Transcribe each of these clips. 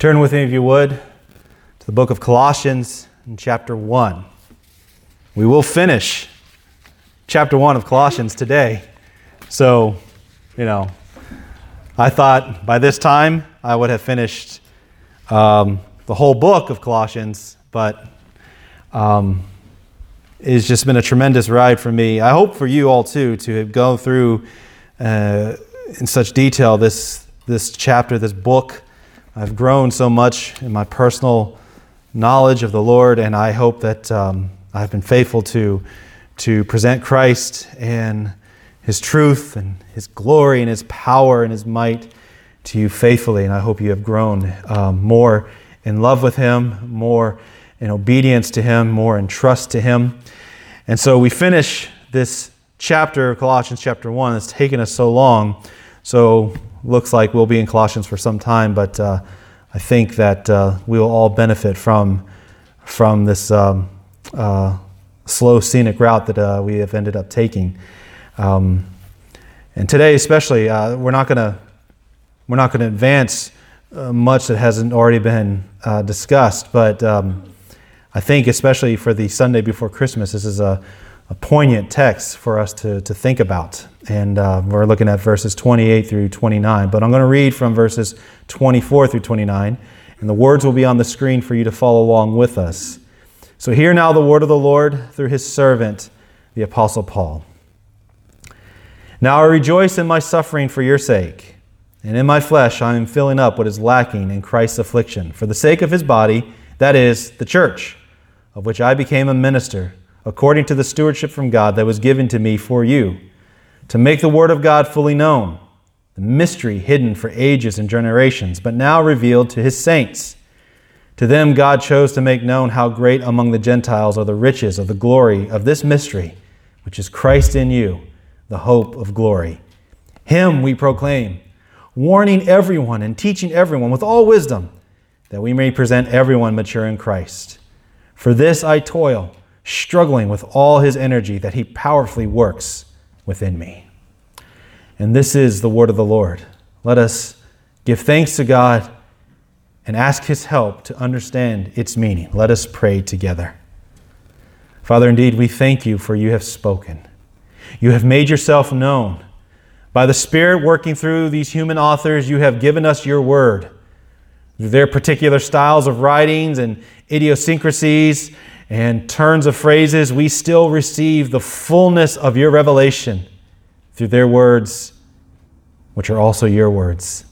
Turn with me, if you would, to the book of Colossians in chapter 1. We will finish chapter 1 of Colossians today. So, you know, I thought by this time I would have finished um, the whole book of Colossians, but um, it's just been a tremendous ride for me. I hope for you all too to go through uh, in such detail this this chapter, this book. I've grown so much in my personal knowledge of the Lord, and I hope that um, I've been faithful to to present Christ and His truth and His glory and His power and His might to you faithfully. And I hope you have grown um, more in love with Him, more in obedience to Him, more in trust to Him. And so we finish this chapter, Colossians chapter 1, that's taken us so long. So looks like we'll be in Colossians for some time, but uh, I think that uh, we will all benefit from, from this um, uh, slow scenic route that uh, we have ended up taking. Um, and today, especially, uh, we're not going to we're not going to advance uh, much that hasn't already been discussed, but um, I think, especially for the Sunday before Christmas, this is a, a poignant text for us to, to think about. And uh, we're looking at verses 28 through 29. But I'm going to read from verses 24 through 29, and the words will be on the screen for you to follow along with us. So, hear now the word of the Lord through his servant, the Apostle Paul. Now I rejoice in my suffering for your sake, and in my flesh I am filling up what is lacking in Christ's affliction, for the sake of his body, that is, the church, of which I became a minister according to the stewardship from God that was given to me for you, to make the Word of God fully known, the mystery hidden for ages and generations, but now revealed to His saints. To them, God chose to make known how great among the Gentiles are the riches of the glory of this mystery, which is Christ in you, the hope of glory. Him we proclaim, warning everyone and teaching everyone with all wisdom, that we may present everyone mature in Christ. For this I toil struggling with all his energy that he powerfully works within me. And this is the word of the Lord. Let us give thanks to God and ask his help to understand its meaning. Let us pray together. Father, indeed, we thank you for you have spoken. You have made yourself known. By the Spirit working through these human authors, you have given us your word. Through their particular styles of writings and idiosyncrasies and turns of phrases, we still receive the fullness of your revelation through their words, which are also your words.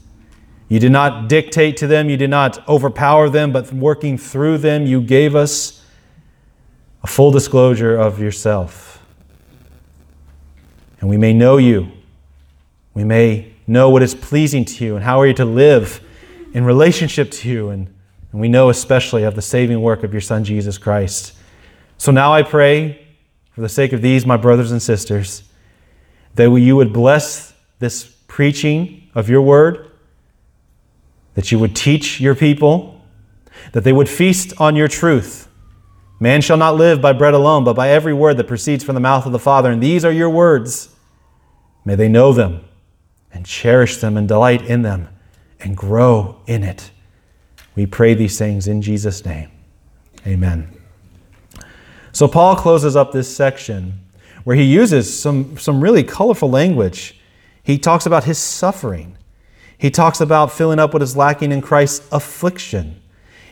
You did not dictate to them, you did not overpower them, but working through them, you gave us a full disclosure of yourself. And we may know you. We may know what is pleasing to you and how are you to live in relationship to you and and we know especially of the saving work of your Son, Jesus Christ. So now I pray, for the sake of these, my brothers and sisters, that you would bless this preaching of your word, that you would teach your people, that they would feast on your truth. Man shall not live by bread alone, but by every word that proceeds from the mouth of the Father. And these are your words. May they know them and cherish them and delight in them and grow in it. We pray these things in Jesus' name. Amen. So, Paul closes up this section where he uses some, some really colorful language. He talks about his suffering, he talks about filling up what is lacking in Christ's affliction.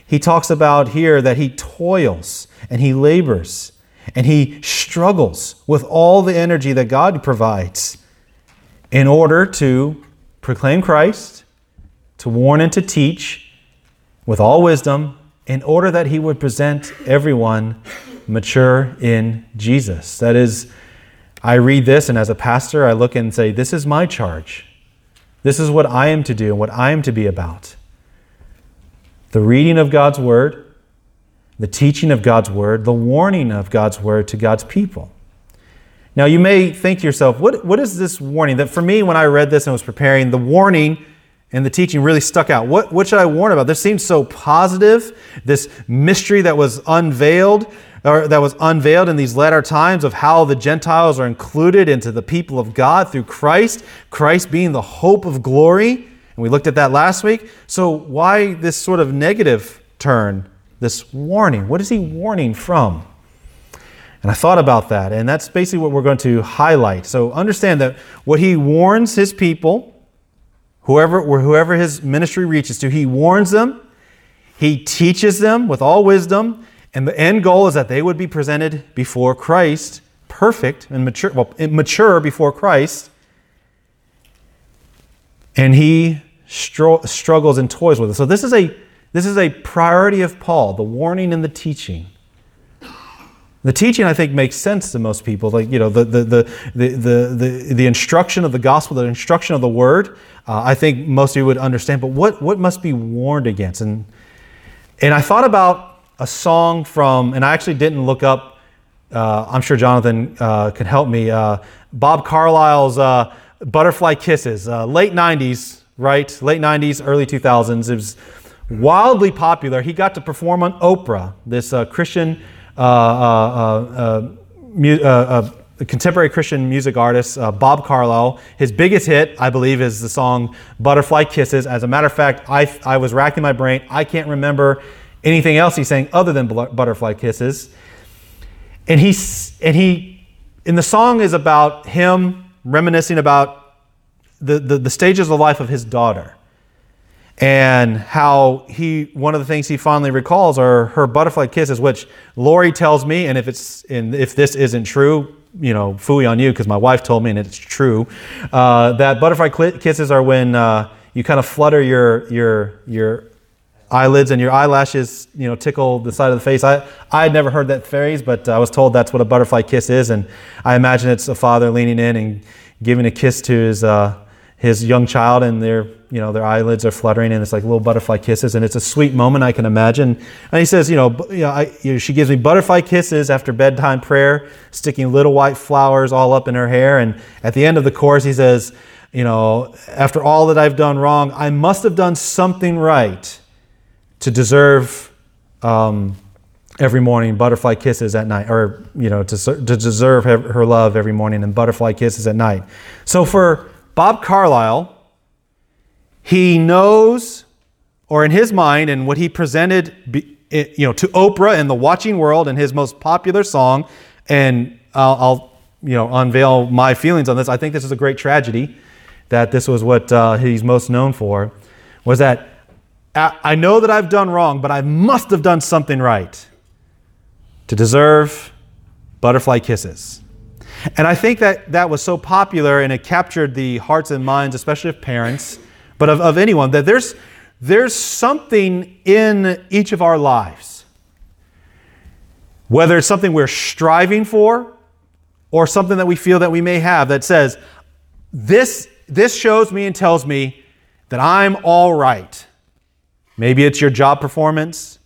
He talks about here that he toils and he labors and he struggles with all the energy that God provides in order to proclaim Christ, to warn and to teach, with all wisdom in order that he would present everyone mature in Jesus. That is, I read this, and as a pastor, I look and say, This is my charge. This is what I am to do and what I am to be about. The reading of God's word, the teaching of God's word, the warning of God's word to God's people. Now, you may think to yourself, what, what is this warning? That for me, when I read this and was preparing, the warning and the teaching really stuck out. What, what should I warn about? This seems so positive. This mystery that was unveiled, or that was unveiled in these latter times of how the Gentiles are included into the people of God through Christ, Christ being the hope of glory. And we looked at that last week. So, why this sort of negative turn, this warning? What is he warning from? And I thought about that, and that's basically what we're going to highlight. So, understand that what he warns his people, whoever, whoever his ministry reaches to, he warns them, he teaches them with all wisdom, and the end goal is that they would be presented before Christ, perfect and mature, well, eh, mature before Christ. And he stro- struggles and toys with it. So this is a this is a priority of Paul, the warning and the teaching. The teaching, I think, makes sense to most people. Like, you know, the, the, the, the, the, the instruction of the gospel, the instruction of the word, uh, I think most of you would understand. But what, what must be warned against? And, and I thought about a song from, and I actually didn't look up, uh, I'm sure Jonathan uh, can help me, uh, Bob Carlisle's uh, Butterfly Kisses, uh, late 90s, right? Late 90s, early 2000s. It was wildly popular. He got to perform on Oprah, this Christian, Uh, uh, uh, mu- contemporary Christian music artist, Bob Carlisle. His biggest hit, I believe, is the song Butterfly Kisses. As a matter of fact, I, I was racking my brain. I can't remember anything else he's saying other than butterfly kisses. And he, and he, and the song is about him reminiscing about the, the, the stages of the life of his daughter and how he one of the things he fondly recalls are her butterfly kisses which lori tells me and if it's and if this isn't true you know fooey on you because my wife told me and it's true uh, that butterfly kisses are when uh, you kind of flutter your your your eyelids and your eyelashes, you know, tickle the side of the face. I, I had never heard that phrase, but I was told that's what a butterfly kiss is. And I imagine it's a father leaning in and giving a kiss to his, uh, his young child and their, you know, their eyelids are fluttering and it's like little butterfly kisses. And it's a sweet moment I can imagine. And he says, you know, you know, I, you know she gives me butterfly kisses after bedtime prayer, sticking little white flowers all up in her hair. And at the end of the course, he says, you know, after all that I've done wrong, I must have done something right to deserve um, every morning butterfly kisses at night, or you know, to, to deserve her love every morning and butterfly kisses at night. So for Bob Carlisle, he knows, or in his mind, and what he presented, you know, to Oprah and the watching world in his most popular song, and I'll, I'll you know unveil my feelings on this. I think this is a great tragedy that this was what uh, he's most known for, was that I know that I've done wrong, but I must have done something right to deserve butterfly kisses. And I think that that was so popular and it captured the hearts and minds, especially of parents, but of, of anyone, that there's, there's something in each of our lives, whether it's something we're striving for or something that we feel that we may have that says, this, this shows me and tells me that I'm all right. Maybe it's your job performance.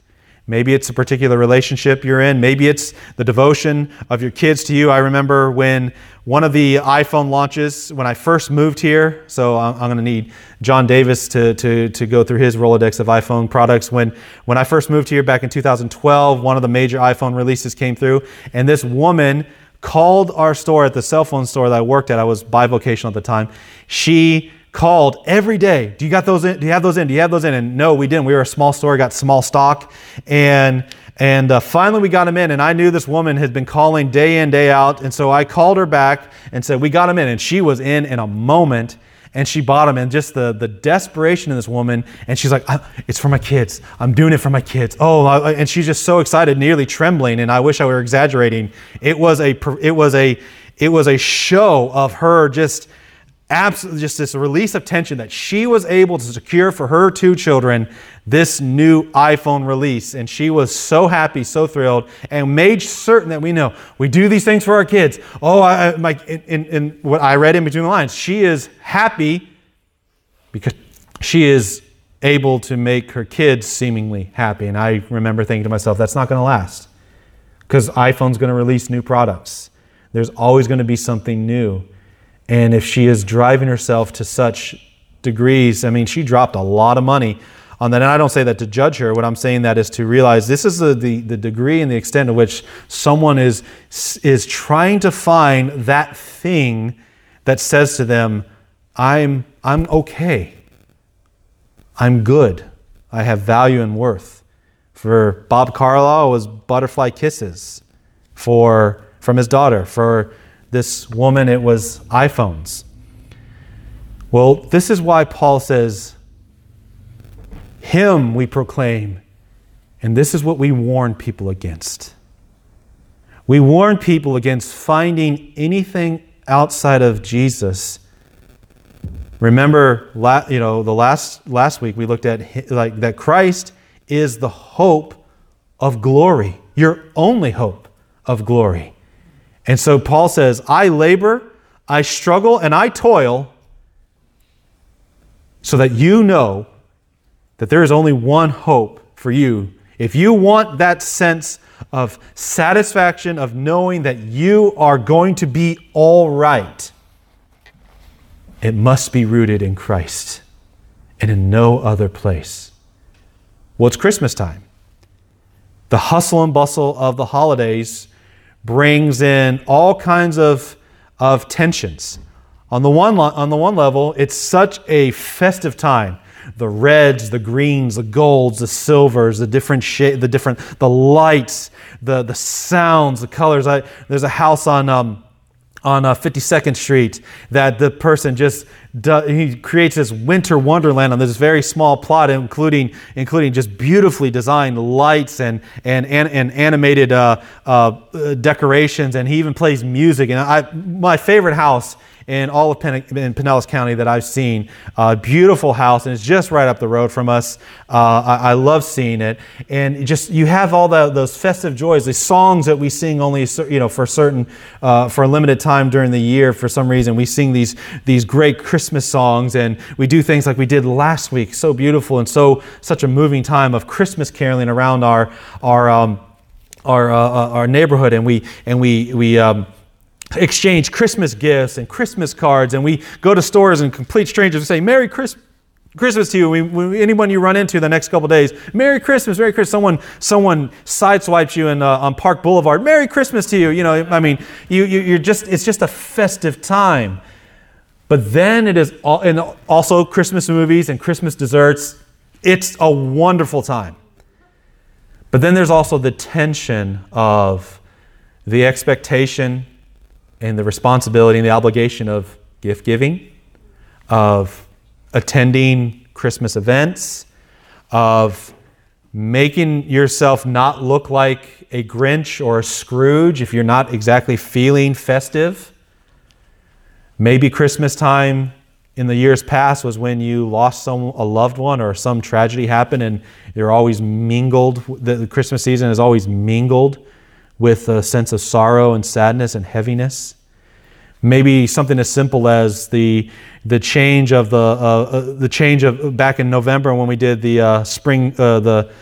Maybe it's a particular relationship you're in. Maybe it's the devotion of your kids to you. I remember when one of the iPhone launches, when I first moved here, so I'm, going to need John Davis to, to, to go through his Rolodex of iPhone products. When, when I first moved here back in 2012, one of the major iPhone releases came through, and this woman called our store at the cell phone store that I worked at. I was bivocational at the time. She called every day. Do you got those in? Do you have those in? Do you have those in? And no, we didn't. We were a small store, got small stock, and and uh, finally we got them in. And I knew this woman had been calling day in day out, and so I called her back and said we got them in, and she was in in a moment. And she bought them, and just the, the desperation in this woman. And she's like, It's for my kids. I'm doing it for my kids. Oh, and she's just so excited, nearly trembling. And I wish I were exaggerating. It was a, it was a, it was a show of her just absolutely just this release of tension that she was able to secure for her two children this new iPhone release. And she was so happy, so thrilled, and made certain that we know we do these things for our kids. Oh, I, my, in, in what I read in between the lines, she is happy because she is able to make her kids seemingly happy. And I remember thinking to myself, that's not going to last because iPhone's going to release new products. There's always going to be something new. And if she is driving herself to such degrees, I mean, she dropped a lot of money on that. And I don't say that to judge her. What I'm saying that is to realize this is the, the, the degree and the extent to which someone is, is trying to find that thing that says to them, I'm, I'm okay. I'm good. I have value and worth. For Bob Carlisle, was butterfly kisses. For from his daughter. For this woman, it was iPhones. Well, this is why Paul says, Him we proclaim, and this is what we warn people against. We warn people against finding anything outside of Jesus. Remember, you know, the last last week we looked at like that Christ is the hope of glory, your only hope of glory. And so Paul says, I labor, I struggle, and I toil so that you know that there is only one hope for you. If you want that sense of satisfaction, of knowing that you are going to be all right, it must be rooted in Christ and in no other place. Well, it's Christmas time. The hustle and bustle of the holidays brings in all kinds of, of tensions. On the, one, on the one level, it's such a festive time. The reds, the greens, the golds, the silvers, the different shade, the different, the lights, the, the sounds, the colors. I, there's a house on, um, on uh, 52nd Street that the person just does, he creates this winter wonderland on this very small plot, including including just beautifully designed lights and and and, and animated uh, uh, decorations, and he even plays music. And I, my favorite house in all of Pen- in Pinellas County that I've seen. Uh, beautiful house, and it's just right up the road from us. Uh, I, I, love seeing it, and just you have all the, those festive joys, the songs that we sing only you know for certain uh, for a limited time during the year. For some reason, we sing these these great Christmas songs, and we do things like we did last week. So beautiful and so such a moving time of Christmas caroling around our our um, our, uh, uh, our neighborhood, and we and we we. Um, exchange Christmas gifts and Christmas cards, and we go to stores and complete strangers and say, Merry Christmas. Christmas to you. We, we, anyone you run into the next couple days, Merry Christmas, Merry Christmas. Someone, someone sideswipes you in, uh, on Park Boulevard, Merry Christmas to you. You know, I mean, you, you, you're just, it's just a festive time. But then it is, all, and also Christmas movies and Christmas desserts. It's a wonderful time. But then there's also the tension of the expectation and the responsibility and the obligation of gift giving, of attending Christmas events, of making yourself not look like a Grinch or a Scrooge if you're not exactly feeling festive. Maybe Christmas time in the years past was when you lost some a loved one or some tragedy happened and you're always mingled the Christmas season is always mingled with a sense of sorrow and sadness and heaviness. Maybe something as simple as the, the change of the, uh, uh, the change of back in November when we did the uh, spring, uh, the,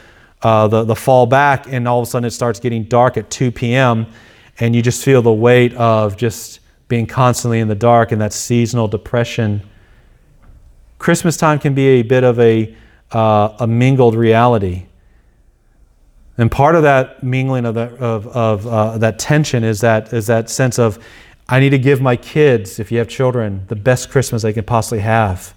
uh, the, the fall back, and all of a sudden it starts getting dark at 2 p.m., and you just feel the weight of just being constantly in the dark and that seasonal depression. Christmas time can be a bit of a, uh, a mingled reality. And part of that mingling of, that, of, of uh, that tension is that, is that sense of, I need to give my kids, if you have children, the best Christmas they can possibly have.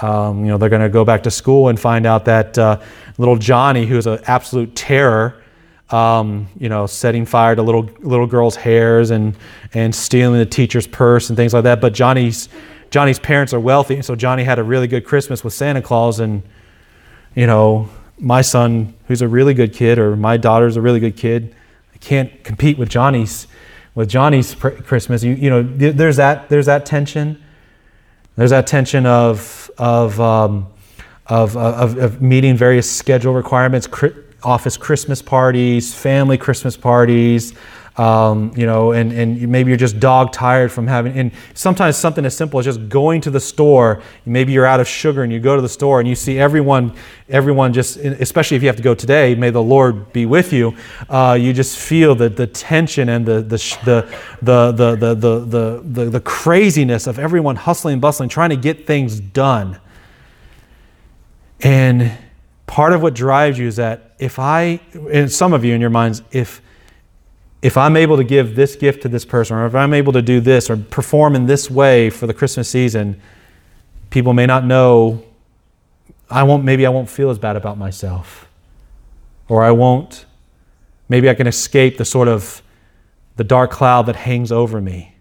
Um, you know, they're going to go back to school and find out that uh, little Johnny, who's an absolute terror, um, you know, setting fire to little little girls' hairs and and stealing the teacher's purse and things like that. But Johnny's Johnny's parents are wealthy, so Johnny had a really good Christmas with Santa Claus, and you know, my son, who's a really good kid, or my daughter's a really good kid, I can't compete with Johnny's with Johnny's Christmas. You, you know, there's that there's that tension. There's that tension of of um, of, of, of, meeting various schedule requirements, office Christmas parties, family Christmas parties, um, you know, and, and maybe you're just dog tired from having, and sometimes something as simple as just going to the store. Maybe you're out of sugar and you go to the store and you see everyone, everyone just, especially if you have to go today, may the Lord be with you. Uh, you just feel the, the tension and the, the, the, the, the, the, the, the, the craziness of everyone hustling and bustling, trying to get things done. And part of what drives you is that if I, and some of you in your minds, if, if I'm able to give this gift to this person, or if I'm able to do this or perform in this way for the Christmas season, people may not know I won't, maybe I won't feel as bad about myself. Or I won't, maybe I can escape the sort of the dark cloud that hangs over me.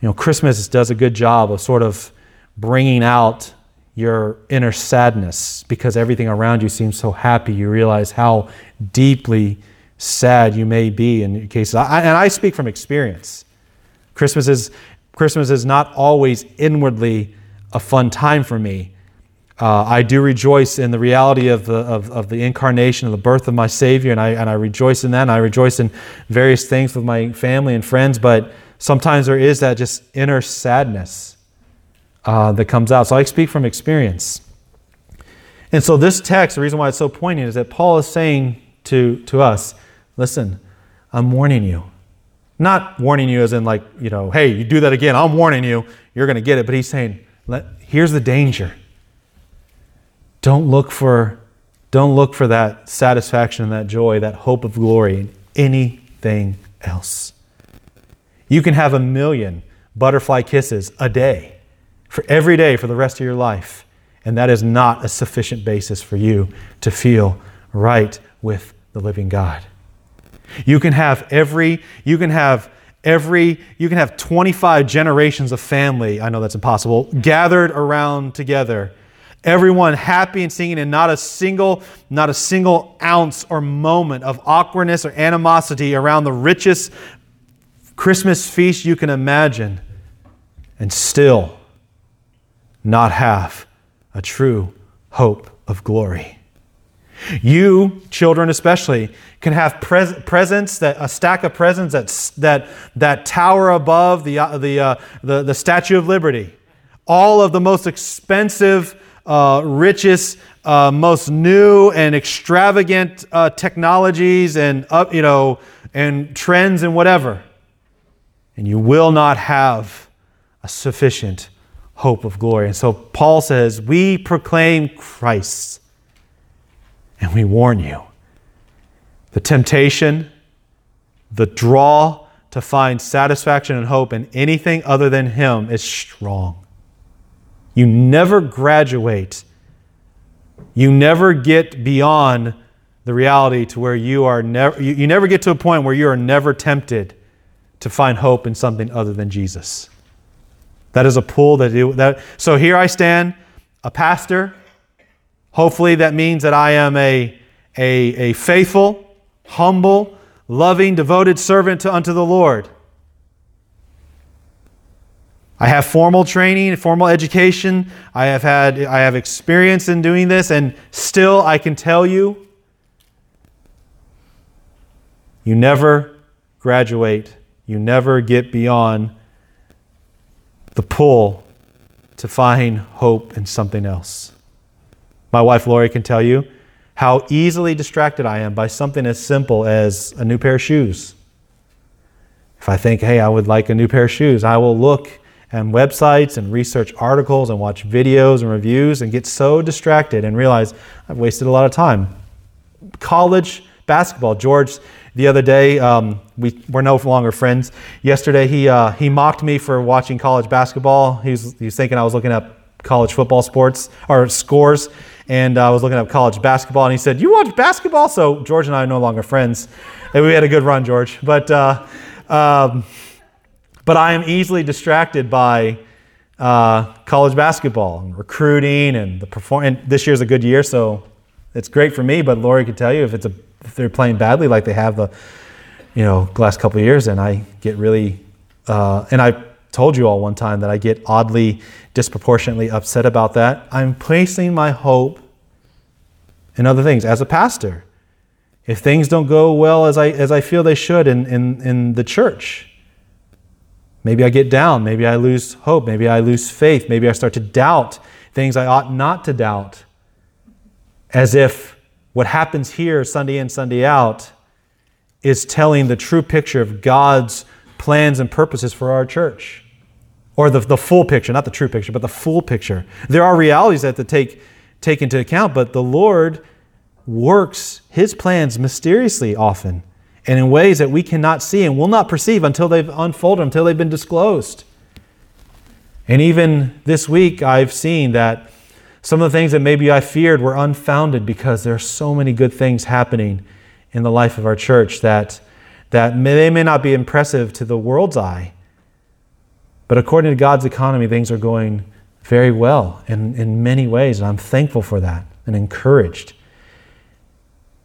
You know, Christmas does a good job of sort of bringing out your inner sadness because everything around you seems so happy. You realize how deeply sad you may be in cases. I, and I speak from experience. Christmas is, Christmas is not always inwardly a fun time for me. Uh, I do rejoice in the reality of the, of, of the incarnation, of the birth of my Savior, and I, and I rejoice in that. And I rejoice in various things with my family and friends, but sometimes there is that just inner sadness uh, that comes out. So I speak from experience. And so this text, the reason why it's so poignant is that Paul is saying to, to us, listen, I'm warning you. Not warning you as in like, you know, hey, you do that again, I'm warning you, you're going to get it. But he's saying, here's the danger. Don't look for don't look for that satisfaction and that joy, that hope of glory in anything else. You can have a million butterfly kisses a day for every day for the rest of your life, and that is not a sufficient basis for you to feel right with the living God. You can have every you can have every you can have 25 generations of family i know that's impossible gathered around together. Everyone happy and singing and not a single not a single ounce or moment of awkwardness or animosity around the richest christmas feast you can imagine. And still not have a true hope of glory you, children especially, can have pres- presents that a stack of presents that that that tower above the uh, the, uh, the the Statue of Liberty. All of the most expensive, uh, richest, uh, most new and extravagant uh, technologies and up, you know and trends and whatever, and you will not have a sufficient hope of glory. And so Paul says, "We proclaim Christ." And we warn you the temptation, the draw to find satisfaction and hope in anything other than Him is strong. You never graduate, you never get beyond the reality to where you are never, you, you never get to a point where you are never tempted to find hope in something other than Jesus. That is a pull that, you, that so here I stand, a pastor Hopefully, that means that I am a, a, a faithful, humble, loving, devoted servant to, unto the Lord. I have formal training, formal education. I have had I have experience in doing this and still I can tell you you never graduate. You never get beyond the pull to find hope in something else. My wife Lori can tell you how easily distracted I am by something as simple as a new pair of shoes. If I think, hey, I would like a new pair of shoes, I will look at websites and research articles and watch videos and reviews and get so distracted and realize I've wasted a lot of time. College basketball. George, the other day, um, we, we're no longer friends. Yesterday, he, uh, he mocked me for watching college basketball. He was, he was thinking I was looking up college football sports or scores and I was looking up college basketball, and he said, "You watch basketball?" So George and I are no longer friends. And we had a good run, George, but uh, um, but I am easily distracted by uh, college basketball and recruiting and the perform. And this year's a good year, so it's great for me. But Lori could tell you if it's a if they're playing badly like they have the you know last couple years, and I get really uh, and I told you all one time that I get oddly, disproportionately upset about that. I'm placing my hope in other things as a pastor. If things don't go well as I, as I feel they should in, in, in the church, maybe I get down, maybe I lose hope, maybe I lose faith, maybe I start to doubt things I ought not to doubt, as if what happens here Sunday in, Sunday out is telling the true picture of God's plans and purposes for our church or the, the full picture, not the true picture, but the full picture. There are realities that to take, take into account, but the Lord works his plans mysteriously often and in ways that we cannot see and will not perceive until they've unfolded, until they've been disclosed. And even this week, I've seen that Some of the things that maybe I feared were unfounded because there are so many good things happening in the life of our church that, that may, they may not be impressive to the world's eye. But according to God's economy, things are going very well in, in many ways, and I'm thankful for that and encouraged.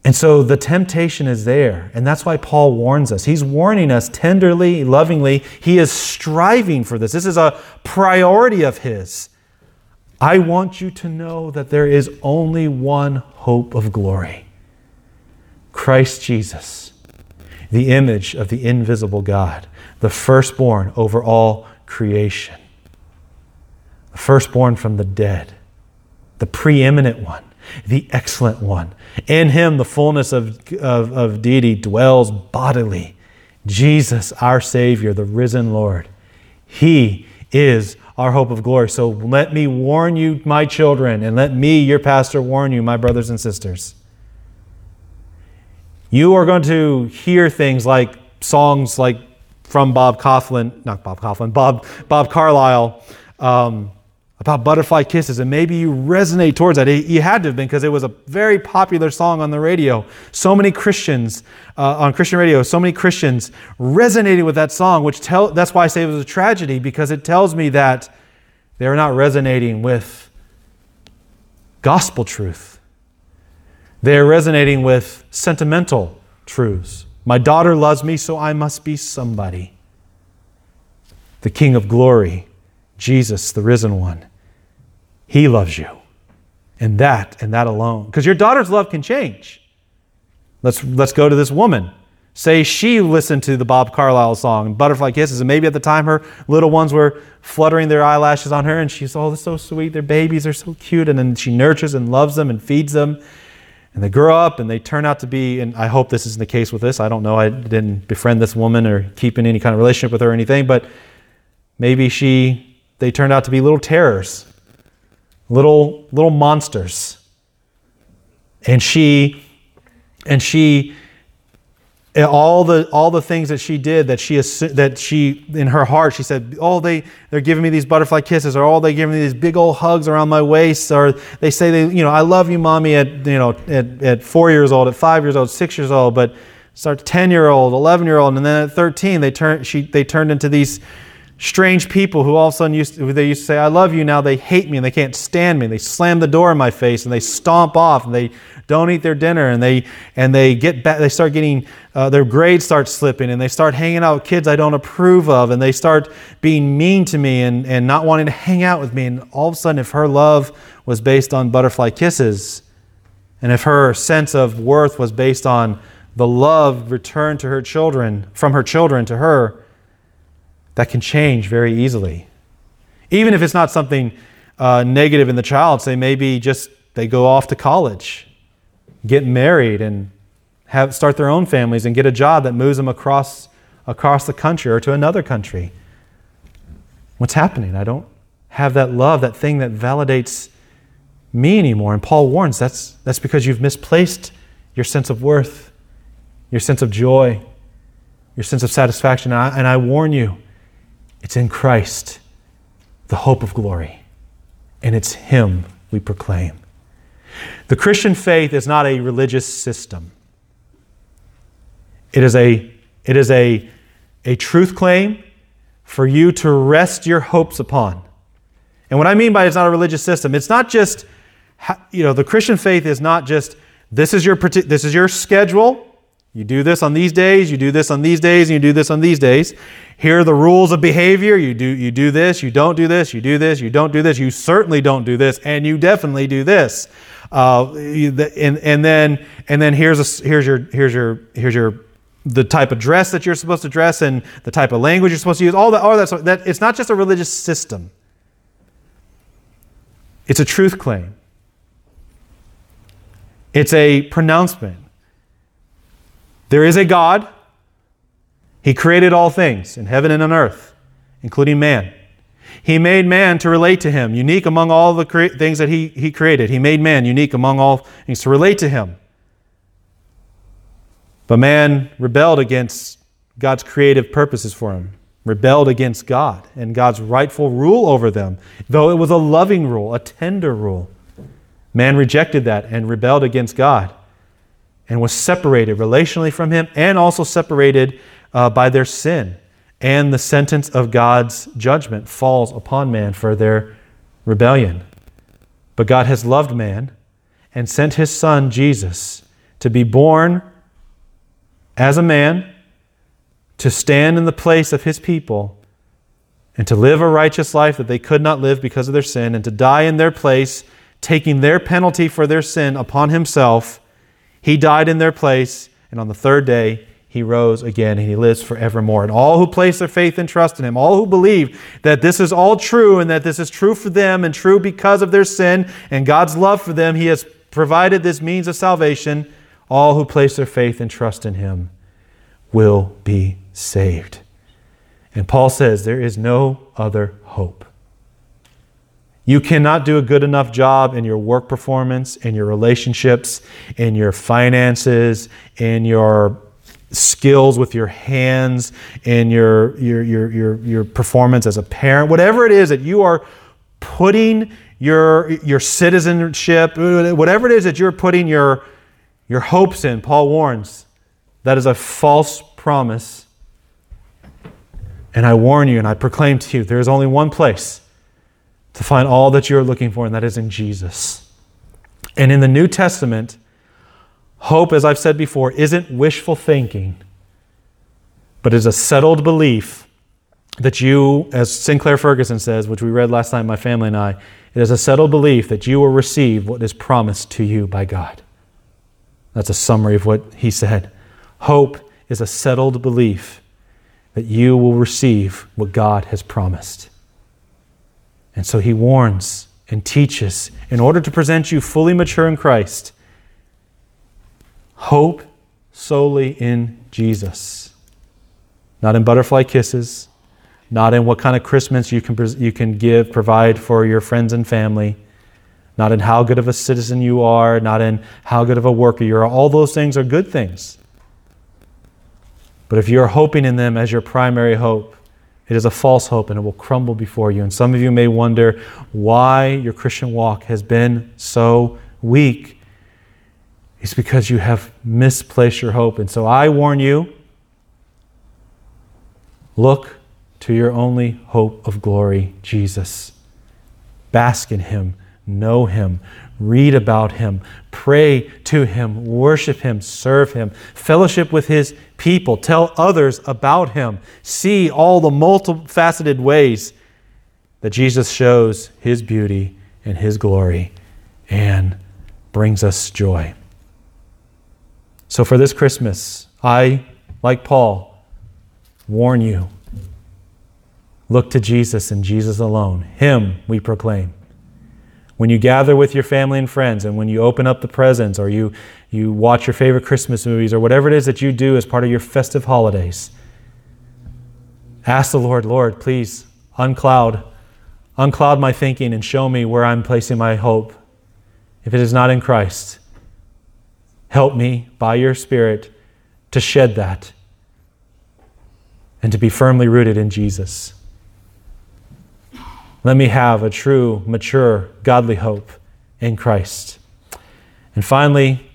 And so the temptation is there, and that's why Paul warns us. He's warning us tenderly, lovingly. He is striving for this. This is a priority of his. I want you to know that there is only one hope of glory Christ Jesus, the image of the invisible God, the firstborn over all creation, the firstborn from the dead, the preeminent one, the excellent one. In him, the fullness of, of, of deity dwells bodily. Jesus, our Savior, the risen Lord. He is our hope of glory. So let me warn you, my children, and let me, your pastor, warn you, my brothers and sisters. You are going to hear things like songs like from Bob Kauflin, not Bob Kauflin, Bob, Bob Carlisle, um, about butterfly kisses, and maybe you resonate towards that. You had to have been because it was a very popular song on the radio. So many Christians uh, on Christian radio, so many Christians resonated with that song, which tell that's why I say it was a tragedy because it tells me that they are not resonating with gospel truth. They are resonating with sentimental truths. My daughter loves me, so I must be somebody. The King of glory, Jesus, the risen one, he loves you. And that and that alone. Because your daughter's love can change. Let's, let's go to this woman. Say she listened to the Bob Carlisle song, Butterfly Kisses, and maybe at the time her little ones were fluttering their eyelashes on her, and she's, oh, they're so sweet. Their babies are so cute. And then she nurtures and loves them and feeds them. And they grow up and they turn out to be, and I hope this isn't the case with this. I don't know. I didn't befriend this woman or keep in any kind of relationship with her or anything, but maybe she, they turned out to be little terrors little little monsters. And she and she all the all the things that she did that she that she in her heart she said oh they they're giving me these butterfly kisses or oh they giving me these big old hugs around my waist or they say they you know I love you mommy at you know at, at four years old at five years old six years old but start 10 year old 11 year old and then at 13 they turn she they turned into these strange people who all of a sudden used to, they used to say, I love you, now they hate me and they can't stand me. They slam the door in my face and they stomp off and they don't eat their dinner and they, and they get back, they start getting, uh, their grades start slipping and they start hanging out with kids I don't approve of and they start being mean to me and, and not wanting to hang out with me. And all of a sudden, if her love was based on butterfly kisses and if her sense of worth was based on the love returned to her children, from her children to her, that can change very easily. Even if it's not something uh, negative in the child, say maybe just they go off to college, get married, and have, start their own families and get a job that moves them across, across the country or to another country. What's happening? I don't have that love, that thing that validates me anymore. And Paul warns that's, that's because you've misplaced your sense of worth, your sense of joy, your sense of satisfaction. And I, and I warn you, it's in Christ, the hope of glory, and it's Him we proclaim. The Christian faith is not a religious system. It is a, it is a, a truth claim for you to rest your hopes upon. And what I mean by it's not a religious system, it's not just, you know, the Christian faith is not just this is your, this is your schedule, you do this on these days, you do this on these days, and you do this on these days. Here are the rules of behavior. You do, you do this, you don't do this, you do this, you don't do this, you certainly don't do this, and you definitely do this. Uh, and, and then and then here's a, here's your here's your here's your the type of dress that you're supposed to dress and the type of language you're supposed to use. All that all that, that it's not just a religious system. It's a truth claim. It's a pronouncement. There is a God. He created all things in heaven and on earth, including man. He made man to relate to him, unique among all the cre- things that he, he created. He made man unique among all things to relate to him. But man rebelled against God's creative purposes for him, rebelled against God and God's rightful rule over them, though it was a loving rule, a tender rule. Man rejected that and rebelled against God and was separated relationally from Him and also separated uh, by their sin. And the sentence of God's judgment falls upon man for their rebellion. But God has loved man and sent His Son, Jesus, to be born as a man, to stand in the place of His people, and to live a righteous life that they could not live because of their sin, and to die in their place taking their penalty for their sin upon himself. He died in their place, and on the third day, he rose again and he lives forevermore. And all who place their faith and trust in him, all who believe that this is all true and that this is true for them and true because of their sin and God's love for them, he has provided this means of salvation. All who place their faith and trust in him will be saved. And Paul says there is no other hope. You cannot do a good enough job in your work performance, in your relationships, in your finances, in your skills with your hands, in your, your, your, your, your performance as a parent, whatever it is that you are putting your, your citizenship, whatever it is that you're putting your, your hopes in, Paul warns, that is a false promise. And I warn you and I proclaim to you there is only one place to find all that you're looking for, and that is in Jesus. And in the New Testament, hope, as I've said before, isn't wishful thinking, but is a settled belief that you, as Sinclair Ferguson says, which we read last night, my family and I, it is a settled belief that you will receive what is promised to you by God. That's a summary of what he said. Hope is a settled belief that you will receive what God has promised. And so he warns and teaches in order to present you fully mature in Christ. Hope solely in Jesus. Not in butterfly kisses, not in what kind of Christmas you can, you can give, provide for your friends and family, not in how good of a citizen you are, not in how good of a worker you are. All those things are good things. But if you're hoping in them as your primary hope, it is a false hope and it will crumble before you. And some of you may wonder why your Christian walk has been so weak. It's because you have misplaced your hope. And so I warn you look to your only hope of glory, Jesus. Bask in Him, know Him, read about Him, pray to Him, worship Him, serve Him, fellowship with His people, tell others about Him, see all the multifaceted ways that Jesus shows His beauty and His glory and brings us joy. So for this Christmas, I, like Paul, warn you. Look to Jesus and Jesus alone. Him we proclaim when you gather with your family and friends and when you open up the presents or you, you watch your favorite Christmas movies or whatever it is that you do as part of your festive holidays, ask the Lord, Lord, please uncloud, uncloud my thinking and show me where I'm placing my hope. If it is not in Christ, help me by your Spirit to shed that and to be firmly rooted in Jesus. Let me have a true, mature, godly hope in Christ. And finally,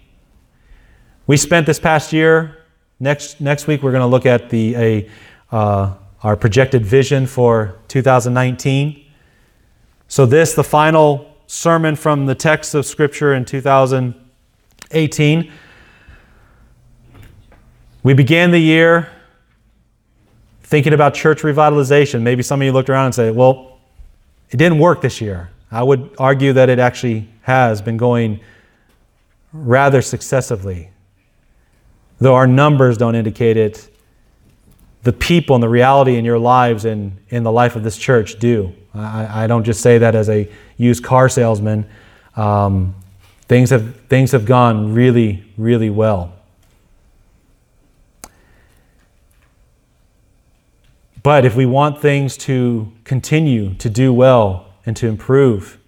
we spent this past year. Next, next week, we're going to look at the, a, uh, our projected vision for 2019. So, this, the final sermon from the text of Scripture in 2018. We began the year thinking about church revitalization. Maybe some of you looked around and said, well, it didn't work this year. I would argue that it actually has been going rather successively. Though our numbers don't indicate it, the people and the reality in your lives and in the life of this church do. I, I don't just say that as a used car salesman. Um, things, have, things have gone really, really well. But if we want things to continue to do well and to improve,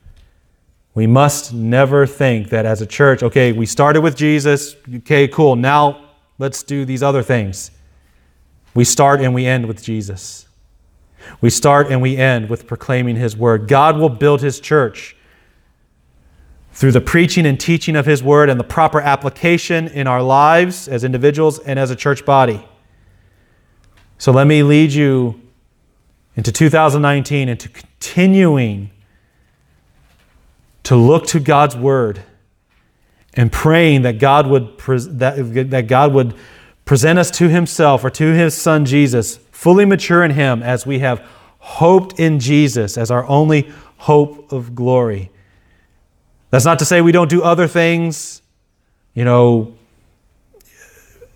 we must never think that as a church, okay, we started with Jesus, okay, cool, now let's do these other things. We start and we end with Jesus. We start and we end with proclaiming His word. God will build His church through the preaching and teaching of His Word and the proper application in our lives as individuals and as a church body. So let me lead you into 2019 into continuing to look to God's Word and praying that God would, that, that God would present us to Himself or to His Son Jesus, fully mature in Him as we have hoped in Jesus as our only hope of glory. That's not to say we don't do other things, you know,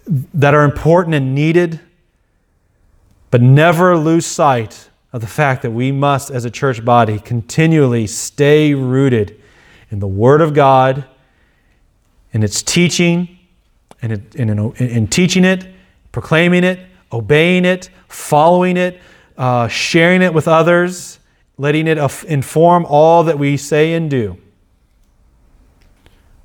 that are important and needed, but never lose sight of the fact that we must, as a church body, continually stay rooted in the Word of God, in its teaching, and in, in, in, teaching it, proclaiming it, obeying it, following it, uh, sharing it with others, letting it inform all that we say and do.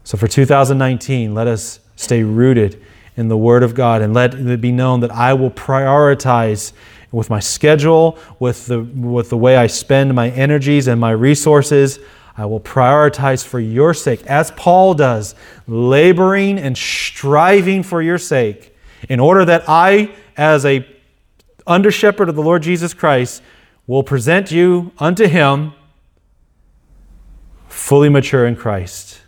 So for 2019, let us stay rooted in the Word of God and let it be known that I will prioritize with my schedule, with the, with the way I spend my energies and my resources. I will prioritize for your sake, as Paul does, laboring and striving for your sake, in order that I, as a under shepherd of the Lord Jesus Christ, will present you unto him fully mature in Christ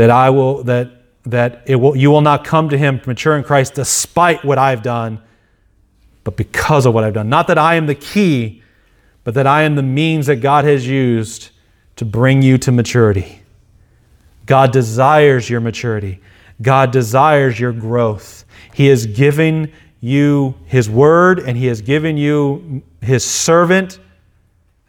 that I will that that it will you will not come to him mature in Christ despite what I've done, but because of what I've done. Not that I am the key, but that I am the means that God has used to bring you to maturity. God desires your maturity. God desires your growth. He has given you His word and He has given you His servant.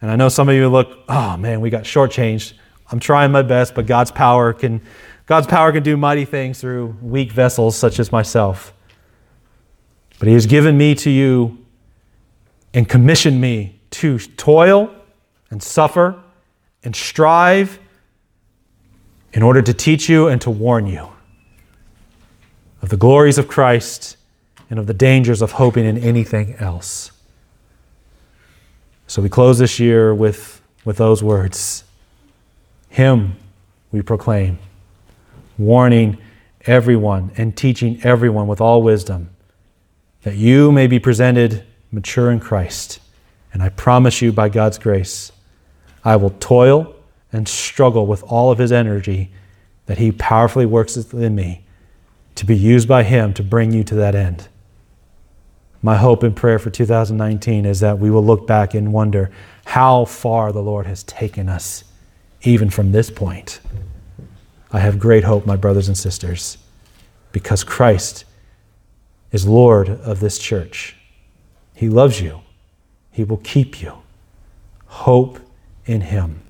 And I know some of you look, oh man, we got shortchanged. I'm trying my best, but God's power can God's power can do mighty things through weak vessels such as myself. But He has given me to you and commissioned me to toil and suffer and strive in order to teach you and to warn you of the glories of Christ and of the dangers of hoping in anything else. So we close this year with, with those words. Him we proclaim, warning everyone and teaching everyone with all wisdom, that you may be presented mature in Christ. And I promise you, by God's grace, I will toil and struggle with all of His energy that He powerfully works within me to be used by Him to bring you to that end. My hope and prayer for 2019 is that we will look back and wonder how far the Lord has taken us even from this point. I have great hope, my brothers and sisters, because Christ is Lord of this church. He loves you, He will keep you. Hope in Him.